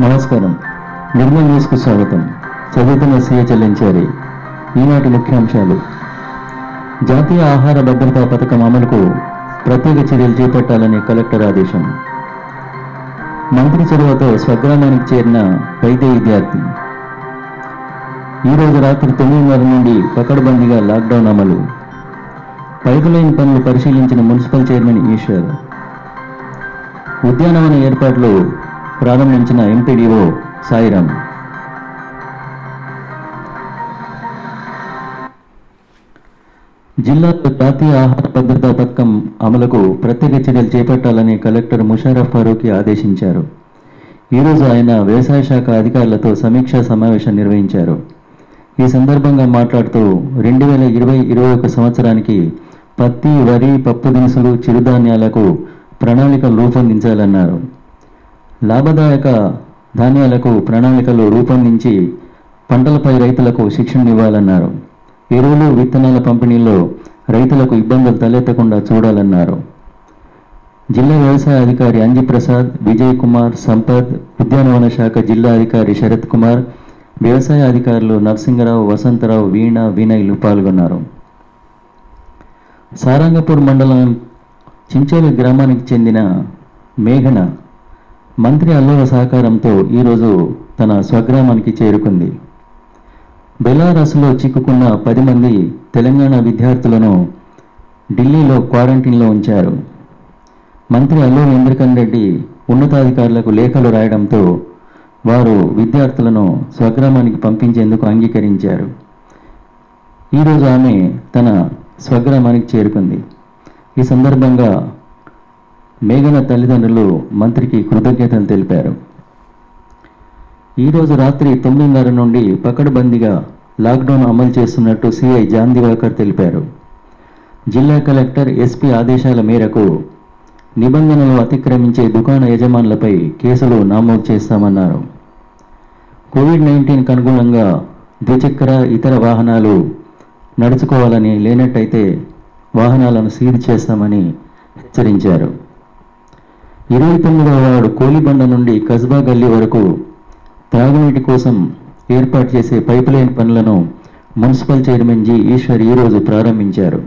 నమస్కారం. నిర్మల్ న్యూస్కు స్వాగతం. చదువుతున్న సీఏ చెల్లించారి. ఈనాటి ముఖ్యాంశాలు. జాతీయ ఆహార భద్రతా పథకం అమలుకు ప్రత్యేక చర్యలు చేపట్టాలని కలెక్టర్ ఆదేశం. మంత్రి చొరవతో స్వగ్రామానికి చేరిన వైద్య విద్యార్థి. ఈరోజు రాత్రి తొమ్మిదిన్నర నుండి పకడ్బందీగా లాక్డౌన్ అమలు. పైపులైన్ పనులు పరిశీలించిన మున్సిపల్ చైర్మన్ ఈశ్వర్. ఉద్యానవన ఏర్పాట్లు ప్రారంభించిన ఎంపీడీఓ సాయిరాం జిల్లాలో జాతీయ ఆహార భద్రతా పథకం అమలుకు ప్రత్యేక చర్యలు చేపట్టాలని కలెక్టర్ ముషారఫ్ ఫారూఖీ ఆదేశించారు. ఈరోజు ఆయన వ్యవసాయ శాఖ అధికారులతో సమీక్షా సమావేశం నిర్వహించారు. ఈ సందర్భంగా మాట్లాడుతూ రెండు వేల ఇరవై ఇరవై ఒక సంవత్సరానికి పత్తి వరి పప్పు దినుసులు చిరుధాన్యాలకు ప్రణాళికలు రూపొందించాలన్నారు. లాభదాయక ధాన్యాలకు ప్రణాళికలు రూపొందించి పంటలపై రైతులకు శిక్షణ ఇవ్వాలన్నారు. ఎరువులు విత్తనాల పంపిణీలో రైతులకు ఇబ్బందులు తలెత్తకుండా చూడాలన్నారు. జిల్లా వ్యవసాయ అధికారి అంజిప్రసాద్ విజయ్ కుమార్ సంపత్ ఉద్యానవన శాఖ జిల్లా అధికారి శరత్ కుమార్ వ్యవసాయ అధికారులు నరసింగరావు వసంతరావు వీణ వినయ్లు పాల్గొన్నారు. సారంగపూర్ మండలం చించోలి గ్రామానికి చెందిన మేఘన మంత్రి అల్లవ సహకారంతో ఈరోజు తన స్వగ్రామానికి చేరుకుంది. బెలారస్లో చిక్కుకున్న పది మంది తెలంగాణ విద్యార్థులను ఢిల్లీలో క్వారంటైన్లో ఉంచారు. మంత్రి అల్లూరి ఇంద్రకరణ్ రెడ్డి ఉన్నతాధికారులకు లేఖలు రాయడంతో వారు విద్యార్థులను స్వగ్రామానికి పంపించేందుకు అంగీకరించారు. ఈరోజు ఆమె తన స్వగ్రామానికి చేరుకుంది. ఈ సందర్భంగా మేఘన తల్లిదండ్రులు మంత్రికి కృతజ్ఞతలు తెలిపారు. ఈరోజు రాత్రి తొమ్మిదిన్నర నుండి పకడ్బందీగా లాక్డౌన్ అమలు చేస్తున్నట్టు సిఐ జాన్ దివాకర్ తెలిపారు. జిల్లా కలెక్టర్ ఎస్పీ ఆదేశాల మేరకు నిబంధనలు అతిక్రమించే దుకాణ యజమానులపై కేసులు నమోదు చేస్తామన్నారు. కోవిడ్ నైన్టీన్కి అనుగుణంగా ద్విచక్ర ఇతర వాహనాలు నడుచుకోవాలని లేనట్టయితే వాహనాలను సీజ్ చేస్తామని హెచ్చరించారు. ఇరవై తొమ్మిదవ వాడు కోలిబండ నుండి కస్బా గల్లీ వరకు త్రాగునీటి కోసం ఏర్పాటు చేసే పైప్ లైన్ పనులను మున్సిపల్ చైర్మన్ జి. ఈశ్వర్ ఈరోజు ప్రారంభించారు.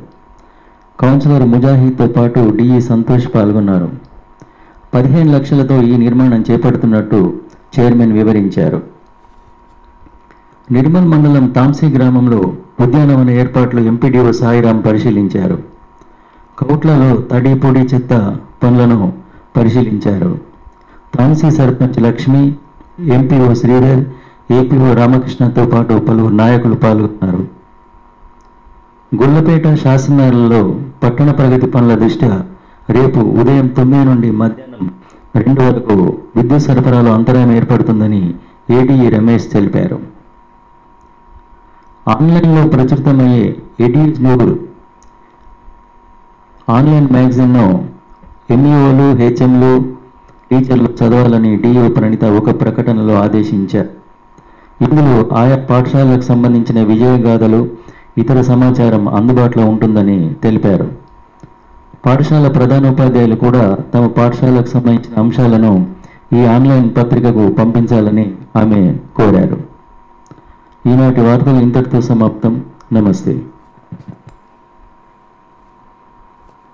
కౌన్సిలర్ ముజాహిద్తో పాటు డిఈ సంతోష్ పాల్గొన్నారు. పదిహేను లక్షలతో ఈ నిర్మాణం చేపడుతున్నట్టు చైర్మన్ వివరించారు. నిర్మల్ మండలం తాంసీ గ్రామంలో ఉద్యానవన ఏర్పాట్లు ఎంపీడీఓ సాయిరాం పరిశీలించారు. కౌట్లలో తడి పొడి చెత్త పనులను పరిశీలించారు. తాన్సీ sarpanch Lakshmi M P O Sridhar A P O రామకృష్ణతో పాటు పలువురు నాయకులు పాల్గొన్నారు. గుల్లపేట శాసనాలలో పట్టణ ప్రగతి పనుల దృష్ట్యా రేపు ఉదయం తొమ్మిది నుండి మధ్యాహ్నం రెండు వరకు విద్యుత్ సరఫరాలో అంతరాయం ఏర్పడుతుందని ఏడీఈ రమేష్ తెలిపారు. ఆన్లైన్లో ప్రచురితమయ్యే ఎడ్యూస్ మూడు ఆన్లైన్ మ్యాగజైన్ను ఎంఈఓలు హెచ్ఎంలు టీచర్లు చదవాలని డిఓ ప్రణిత ఒక ప్రకటనలో ఆదేశించారు. ఇందులో ఆయా పాఠశాలకు సంబంధించిన విజయగాథలు ఇతర సమాచారం అందుబాటులో ఉంటుందని తెలిపారు. పాఠశాల ప్రధానోపాధ్యాయులు కూడా తమ పాఠశాలకు సంబంధించిన అంశాలను ఈ ఆన్లైన్ పత్రికకు పంపించాలని ఆమె కోరారు. ఈనాటి వార్తలు ఇంతటితో సమాప్తం. నమస్తే.